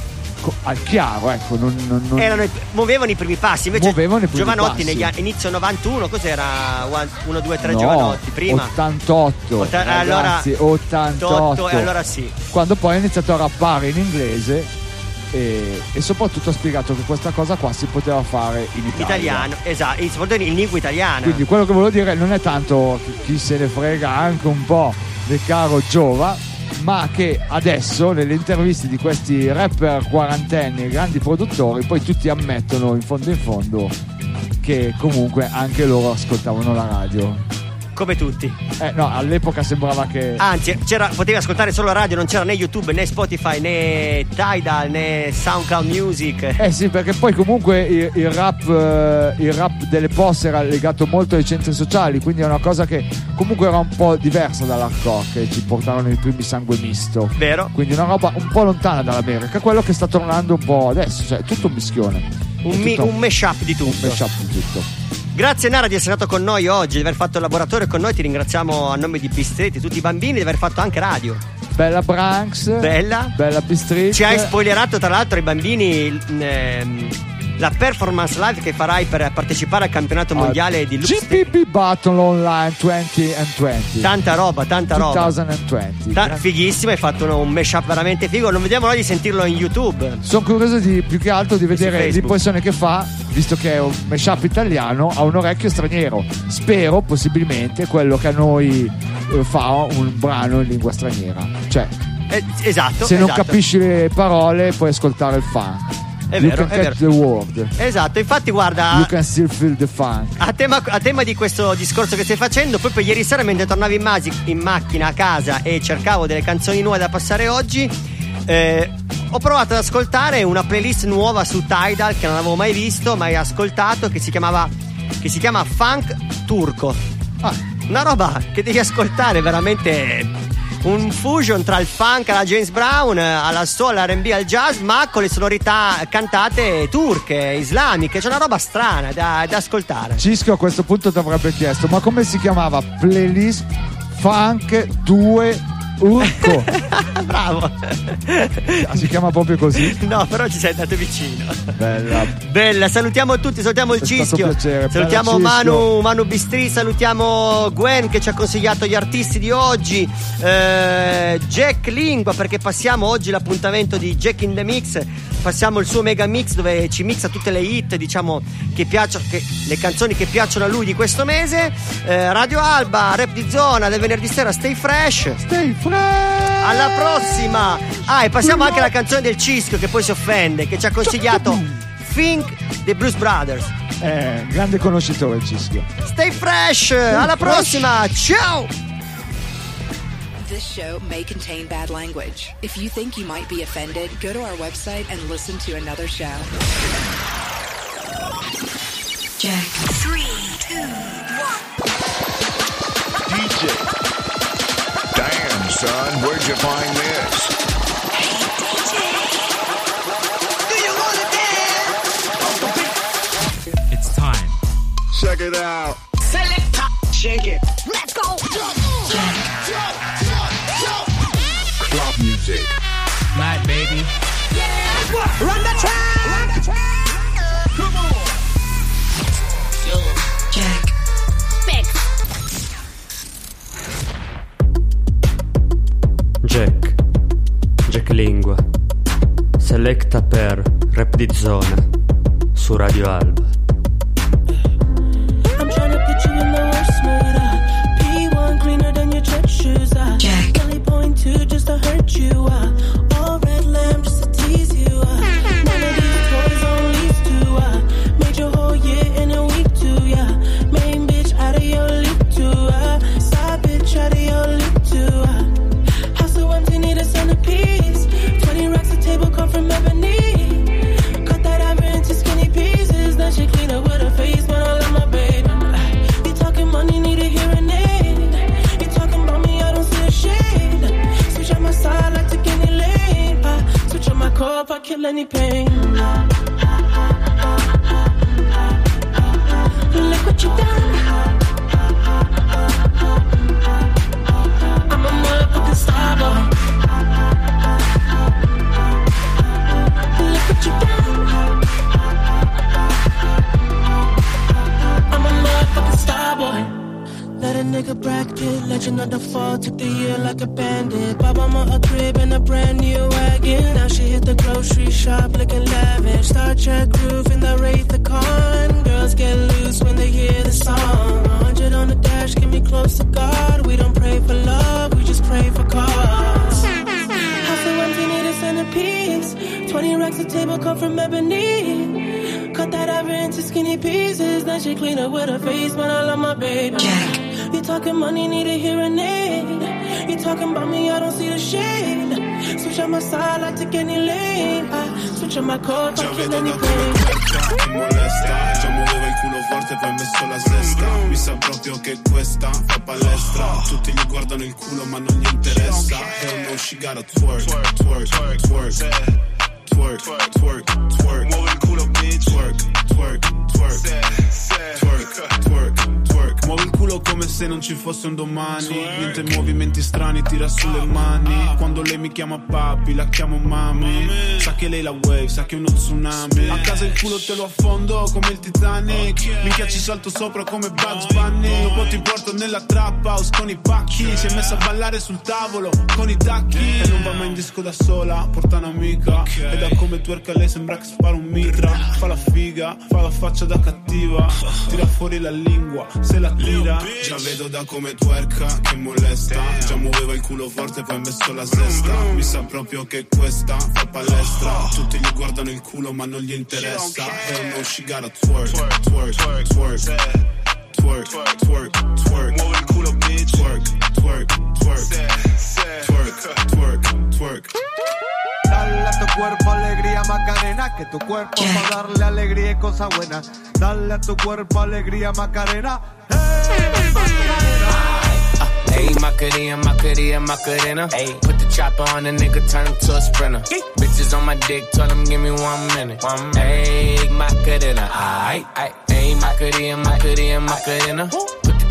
al chiaro, ecco. Non, non- non- Erano muovevano i primi passi invece Muovevano i primi Giovanotti passi. negli inizio 91 cos'era 1 2 3 no, Giovanotti prima 88. Otta- ragazzi, 88. 88, e allora sì Quando poi ha iniziato a rappare in inglese e, e soprattutto ha spiegato che questa cosa qua si poteva fare in Italia. italiano esatto soprattutto in lingua italiana Quindi quello che volevo dire non è tanto chi- chi se ne frega anche un po' del caro Giova, ma che adesso nelle interviste di questi rapper quarantenni grandi produttori poi tutti ammettono in fondo in fondo che comunque anche loro ascoltavano la radio. Come tutti Eh no, all'epoca sembrava che Anzi, c'era, potevi ascoltare solo la radio, non c'era né YouTube né Spotify né Tidal né SoundCloud Music. Eh sì, perché poi comunque il, il rap, eh, il rap delle posse era legato molto ai centri sociali, quindi è una cosa che comunque era un po' diversa dall'hardcore che ci portarono i primi sangue misto. Vero? Quindi una roba un po' lontana dall'America, quello che sta tornando un po' adesso, cioè tutto un mischione. Un, mi- un mashup di tutto. un mashup di tutto. Grazie Nara di essere stato con noi oggi, di aver fatto il laboratorio con noi, ti ringraziamo a nome di Bistretti, tutti i bambini, di aver fatto anche radio. Bella Branks, Bella. bella Bistreet. Ci hai spoilerato tra l'altro ai bambini ehm, la performance live che farai per partecipare al campionato mondiale di Lux. GPP Battle Online 20 and 20. Tanta roba, tanta roba. 2020. Ta- fighissimo, hai fatto uno- un mashup veramente figo, non vediamo l'ora di sentirlo in YouTube. Sono curioso di, più che altro di vedere l'impressione che fa, visto che è un mashup italiano, a un orecchio straniero. Spero, possibilmente, quello che a noi eh, fa un brano in lingua straniera. Cioè, Eh, esatto. se non esatto. capisci le parole, puoi ascoltare il funk. È you vero, è vero. the word. Esatto, infatti guarda, You can still feel the funk. a tema, a tema di questo discorso che stai facendo, proprio ieri sera mentre tornavo in, masi- in macchina a casa e cercavo delle canzoni nuove da passare oggi, eh, ho provato ad ascoltare una playlist nuova su Tidal che non avevo mai visto, mai ascoltato, che si chiamava che si chiama Funk Turco. Ah, una roba che devi ascoltare veramente un fusion tra il funk alla James Brown, alla soul, all'R&B, al jazz, ma con le sonorità cantate turche, islamiche. C'è una roba strana da, da ascoltare. Cisco a questo punto ti avrebbe chiesto: ma come si chiamava? Playlist Funk 2 Urco. Bravo. Ah, si chiama proprio così? No, però ci sei andato vicino. Bella. Bella, salutiamo tutti, salutiamo il È Cischio. piacere, Salutiamo. Manu, Manu Bistri, salutiamo Gwen che ci ha consigliato gli artisti di oggi. eh, Jack Lingua perché passiamo oggi l'appuntamento di Jack in the Mix. Passiamo il suo mega mix dove ci mixa tutte le hit, diciamo, che piacciono, che- le canzoni che piacciono a lui di questo mese. Eh, Radio Alba, rap di zona del venerdì sera, stay fresh. Stay fresh. Alla prossima. Ah, e passiamo anche alla canzone del Cischio che poi si offende, che ci ha consigliato Think dei Blues Brothers. Eh, grande conoscitore il Cischio. Stay fresh, alla prossima. Ciao. This show may contain bad language. If you think you might be offended, go to our website and listen to another show. Jack. Three, two, one. DJ. Damn, son, where'd you find this? It's time. Check it out. Selector, shake it. Let's go. Club music. Night, baby. Run the track. Lingua, selecta per Rap di Zona su Radio Alba. Talking money, need a hearing aid. You talking about me, I don't see the shade. Switch on my side, I take any lane. I switch on my core, I kill any pain. Ti molesta, già muoveva il culo forte poi ha messo la sesta Mi sa proprio che questa fa palestra Tutti gli guardano il culo ma non gli interessa Hell no, she gotta twerk, twerk, twerk, twerk Twerk, twerk, twerk Muove il culo bitch Twerk, twerk, twerk come se non ci fosse un domani. Niente movimenti strani, tira sulle mani. Quando lei mi chiama papi, la chiamo mami. Sa che lei la wave, sa che è uno tsunami. A casa il culo te lo affondo come il Titanic. Minchia ci salto sopra come Bugs Bunny. Dopo ti porto nella trap house con i pacchi. Si è messa a ballare sul tavolo con i tacchi. E non va mai in disco da sola, porta un'amica. E da come twerka lei sembra che spara un mitra. Fa la figa, fa la faccia da cattiva. Tira fuori la lingua, se la tira Già vedo da come twerka che molesta. Già muoveva il culo forte poi ha messo la sesta. Mi sa proprio che questa fa palestra. Tutti gli guardano il culo ma non gli interessa. Hell no, she gotta twerk, twerk, twerk Twerk, twerk, twerk Muove il culo bitch. Twerk, twerk, twerk. Twerk, twerk, twerk Dale a tu cuerpo alegría Macarena, que tu cuerpo para darle alegría y cosas buenas. Dale a tu cuerpo alegría Macarena. Hey, Macarena, Macarena, Macarena. Hey, put the chopper on the nigga, turn him to a sprinter. Bitches on my dick, tell him give me one minute. One minute. Hey, Macarena, aight, aight. Hey, Macarena, Macarena, Macarena. Put the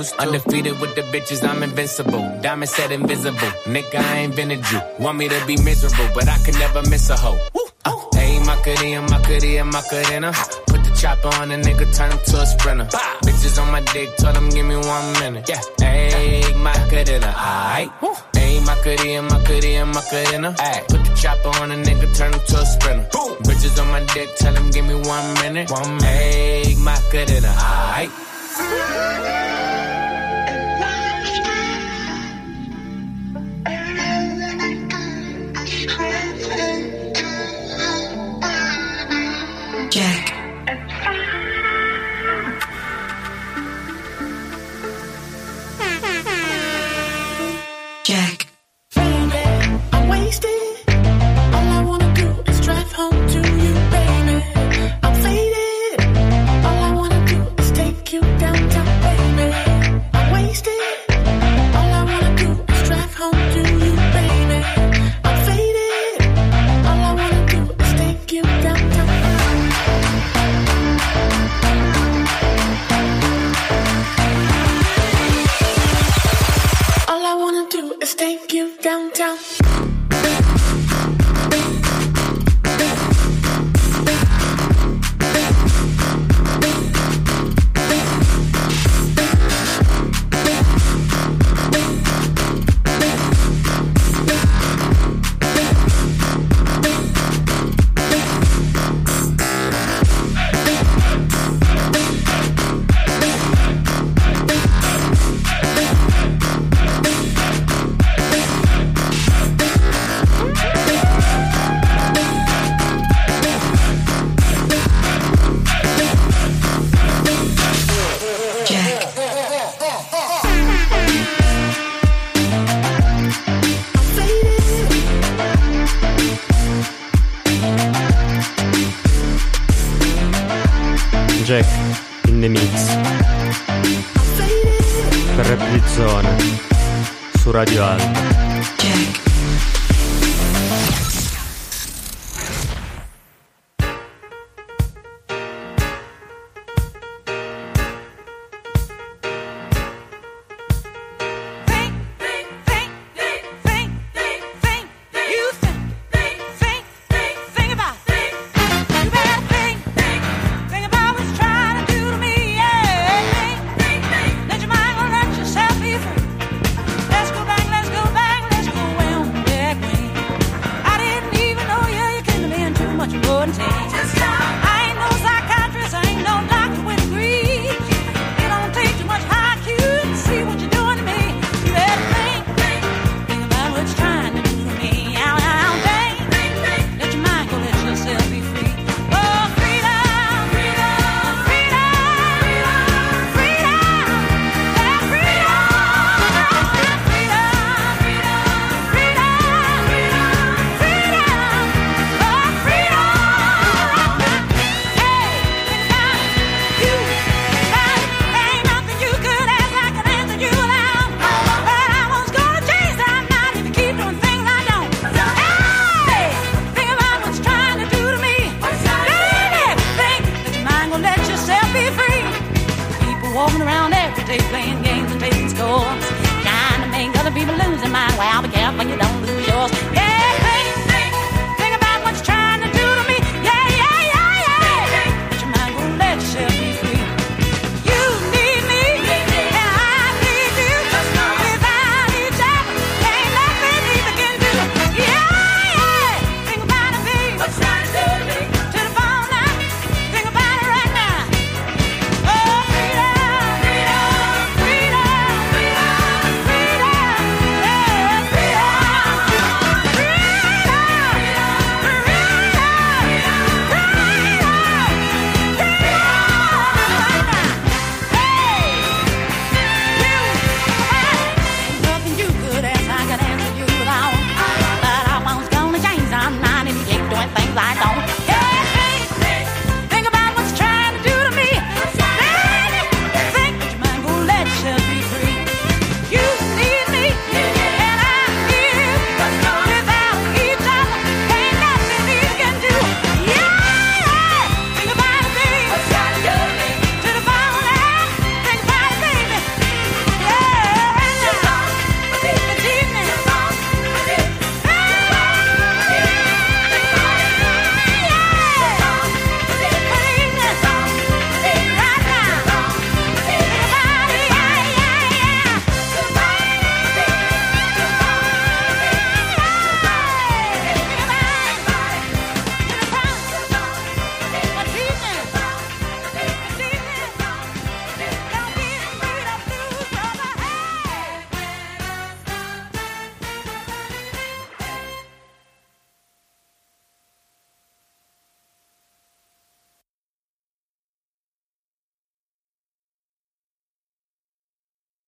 Used to. Undefeated with the bitches, I'm invincible. Diamond said invisible. Nigga, I ain't been a Jew. Want me to be miserable, but I can never miss a hoe. Uh, Ayy, Macarena, Macarena, Macarena. Put the chopper on a nigga, turn him to a sprinter. Bitches on my dick, told him give me one minute. Yeah, ayy, Macarena, aight. Ayy, Macarena, Macarena, Macarena. Ayy, put the chopper on a nigga, turn him to a sprinter. Bitches on my dick, tell him give me one minute. One minute. Ayy, Macarena, aight. Rap di. Su Radio Alba.